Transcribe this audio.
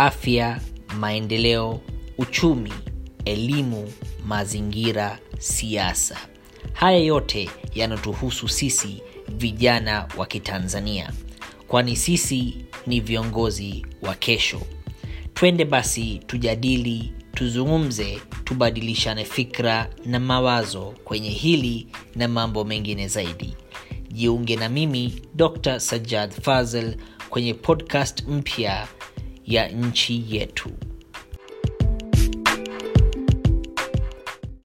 afya maendeleo uchumi elimu mazingira siasa. Haya yote yanatuhusu sisi vijana wa kitanzania kwani sisi ni viongozi wa kesho. Twende basi tujadili tuzungumze tubadilishane fikra na mawazo kwenye hili na mambo mengine zaidi. Jiunge na mimi dr sajad fazel kwenye podcast mpya ya nchi yetu